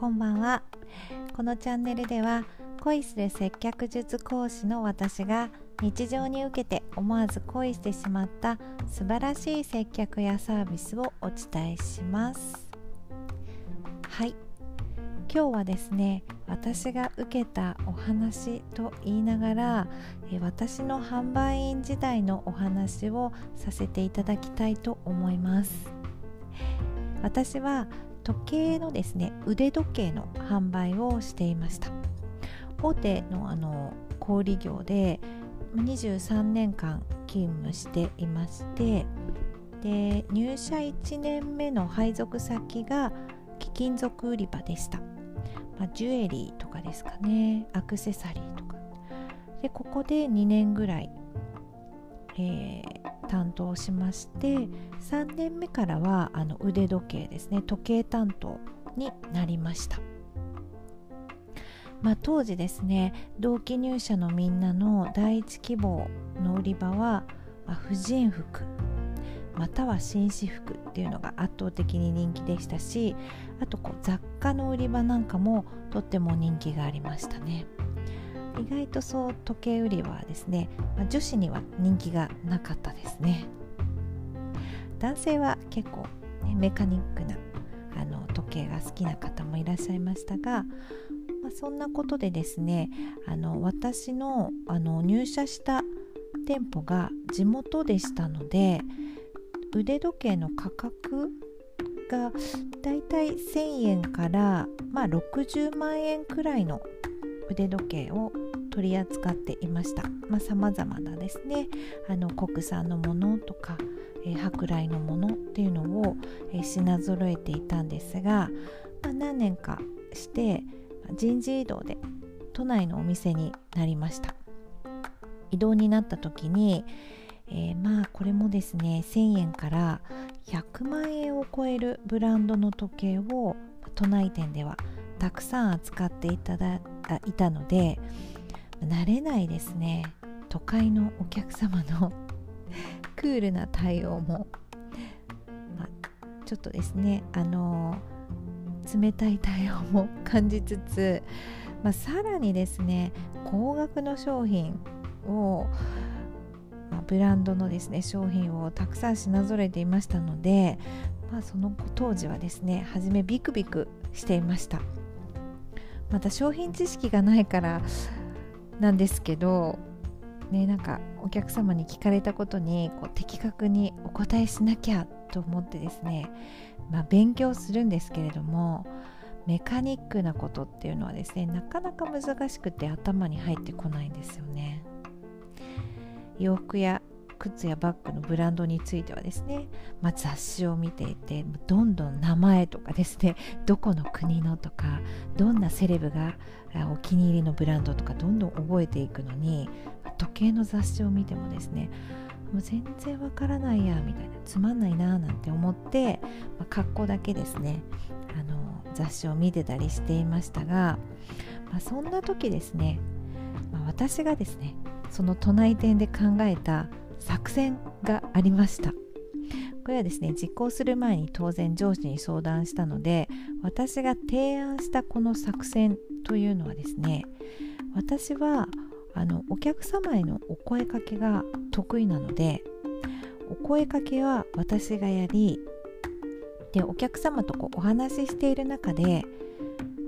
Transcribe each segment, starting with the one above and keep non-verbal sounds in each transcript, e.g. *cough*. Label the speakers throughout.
Speaker 1: こんばんは。このチャンネルでは恋する接客術講師の私が日常に受けて思わず恋してしまった素晴らしい接客やサービスをお伝えします。はい。今日はですね私が受けたお話と言いながら私の販売員時代のお話をさせていただきたいと思います。私は時計のですね腕時計の販売をしていました。大手のあの小売業で23年間勤務していましてで入社1年目の配属先が貴金属売り場でした、まあ、ジュエリーとかですかねアクセサリーとか。でここで2年ぐらい、えー、担当しまして3年目からはあの腕時計ですね時計担当になりました。まあ、当時ですね同期入社のみんなの第一希望の売り場は、まあ、婦人服または紳士服っていうのが圧倒的に人気でしたしあとこう雑貨の売り場なんかもとっても人気がありましたね。意外とそう時計売りはですね、まあ、女子には人気がなかったですね。男性は結構、ね、メカニックなあの時計が好きな方もいらっしゃいましたがまあ、そんなことでですねあの私のあの入社した店舗が地元でしたので腕時計の価格がだいたい1000円から、まあ、60万円くらいの腕時計を取り扱っていました。さまざ、まなですねあの国産のものとか、えー、舶来のものっていうのを、えー、品揃えていたんですが、まあ、何年かして人事異動で都内のお店になりました。移動になった時に、えー、まあこれもですね1000円から100万円を超えるブランドの時計を都内店ではたくさん扱っていただいたので慣れないですね。都会のお客様の *laughs* クールな対応も、ま、ちょっとですねあの冷たい対応も *laughs* 感じつつ、まあ、さらにですね高額の商品を、ま、ブランドのですね商品をたくさん品揃えていましたので、まあ、その当時はですね初めビクビクしていました。また商品知識がないからなんですけどねなんかお客様に聞かれたことにこう的確にお答えしなきゃと思ってですねまあ、勉強するんですけれどもメカニックなことっていうのはですねなかなか難しくて頭に入ってこないんですよね。洋服や靴やバッグのブランドについてはですね、まあ、雑誌を見ていてどんどん名前とかですねどこの国のとかどんなセレブがお気に入りのブランドとかどんどん覚えていくのに時計の雑誌を見てもですねもう全然わからないやみたいなつまんないななんて思って、まあ、格好だけですねあの雑誌を見てたりしていましたが、まあ、そんな時ですね、まあ、私がですねその都内店で考えた作戦がありました。これはですね実行する前に当然上司に相談したので私が提案したこの作戦というのはですね私はあのお客様へのお声かけが得意なのでお声かけは私がやりでお客様とこうお話ししている中で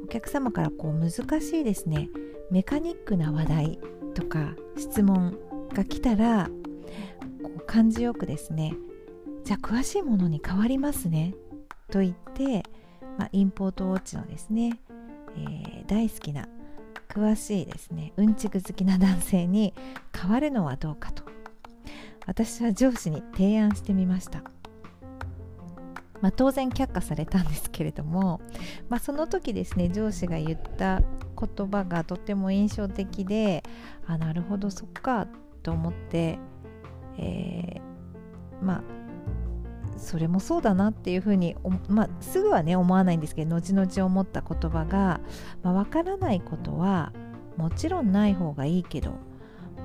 Speaker 1: お客様からこう難しいですねメカニックな話題とか質問が来たら感じよくですねじゃあ詳しいものに変わりますねと言って、まあ、インポートウォッチのですね、えー、大好きな詳しいですねうんちく好きな男性に変わるのはどうかと。私は上司に提案してみました、まあ、当然却下されたんですけれども、まあ、その時ですね上司が言った言葉がとっても印象的であなるほどそっかと思って、えー、まあそれもそうだなっていうふうに、まあ、すぐはね思わないんですけど後々思った言葉が、まあ、分からないことはもちろんない方がいいけど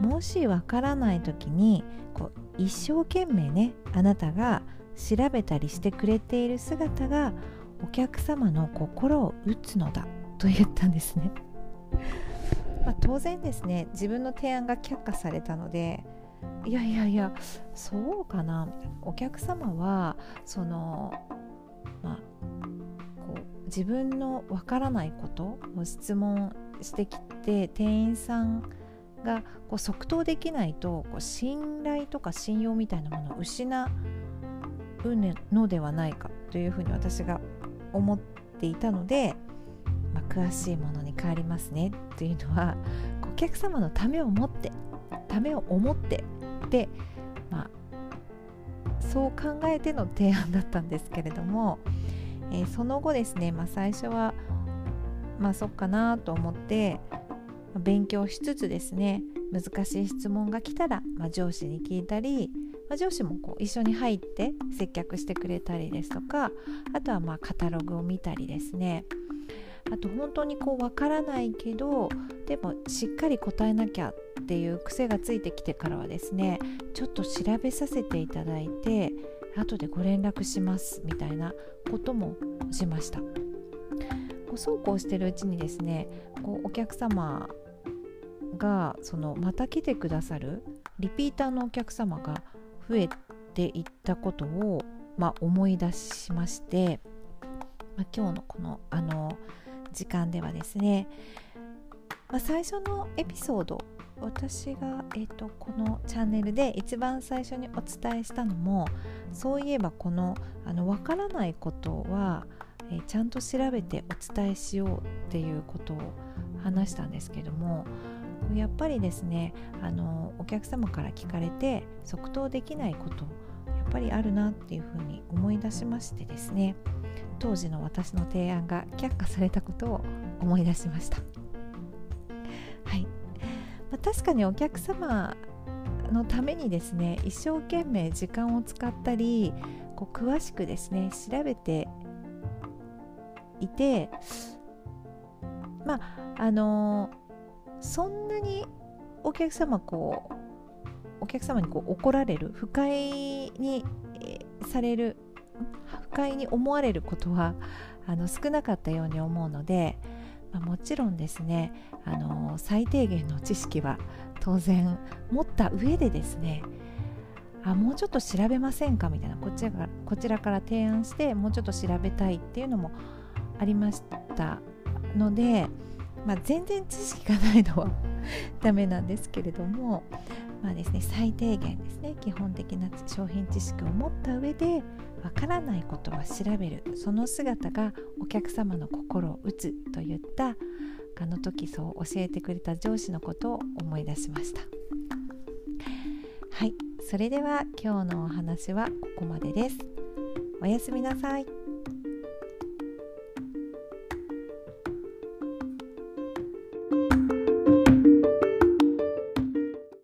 Speaker 1: もし分からない時にこう一生懸命ねあなたが調べたりしてくれている姿がお客様の心を打つのだと言ったんですね。まあ、当然ですね自分の提案が却下されたのでいやいやいやそうかな。お客様はそのまあこう自分のわからないことを質問してきて店員さんがこう即答できないとこう信頼とか信用みたいなものを失うのではないかというふうに私が思っていたので、まあ、詳しいものに変わりますねというのはお客様のためを持ってためを思ってで、まあ、そう考えての提案だったんですけれども、えー、その後ですね、まあ、最初はまあそっかなと思って勉強しつつですね難しい質問が来たら、まあ、上司に聞いたり、まあ、上司もこう一緒に入って接客してくれたりですとかあとはまあカタログを見たりですね。あと本当にこう分からないけどでもしっかり答えなきゃっていう癖がついてきてからはですねちょっと調べさせていただいて後でご連絡しますみたいなこともしました。こうそうこうしてるうちにですねこうお客様がそのまた来てくださるリピーターのお客様が増えていったことを、まあ、思い出しまして、まあ、今日のこのあの時間ではですね、まあ、最初のエピソード私が、えーと、このチャンネルで一番最初にお伝えしたのもそういえばこのあの分からないことは、えー、ちゃんと調べてお伝えしようっていうことを話したんですけどもやっぱりですねあのお客様から聞かれて即答できないことやっぱりあるなっていうふうに思い出しましてですね当時の私の提案が却下されたことを思い出しました。あ、確かにお客様のためにですね一生懸命時間を使ったりこう詳しくですね調べていてまああのーそんなにお客様こうお客様にこう怒られる不快にされる不快に思われることはあの少なかったように思うので、まあ、もちろんですねあの最低限の知識は当然持った上でですねあもうちょっと調べませんかみたいなこちらからこちらから提案してもうちょっと調べたいっていうのもありましたので、まあ、全然知識がないのは *laughs* ダメなんですけれども、まあですね、最低限ですね基本的な商品知識を持った上でわからないことは調べる。その姿がお客様の心を打つといったあの時そう教えてくれた上司のことを思い出しました。はいそれでは今日のお話はここまでです。おやすみなさい。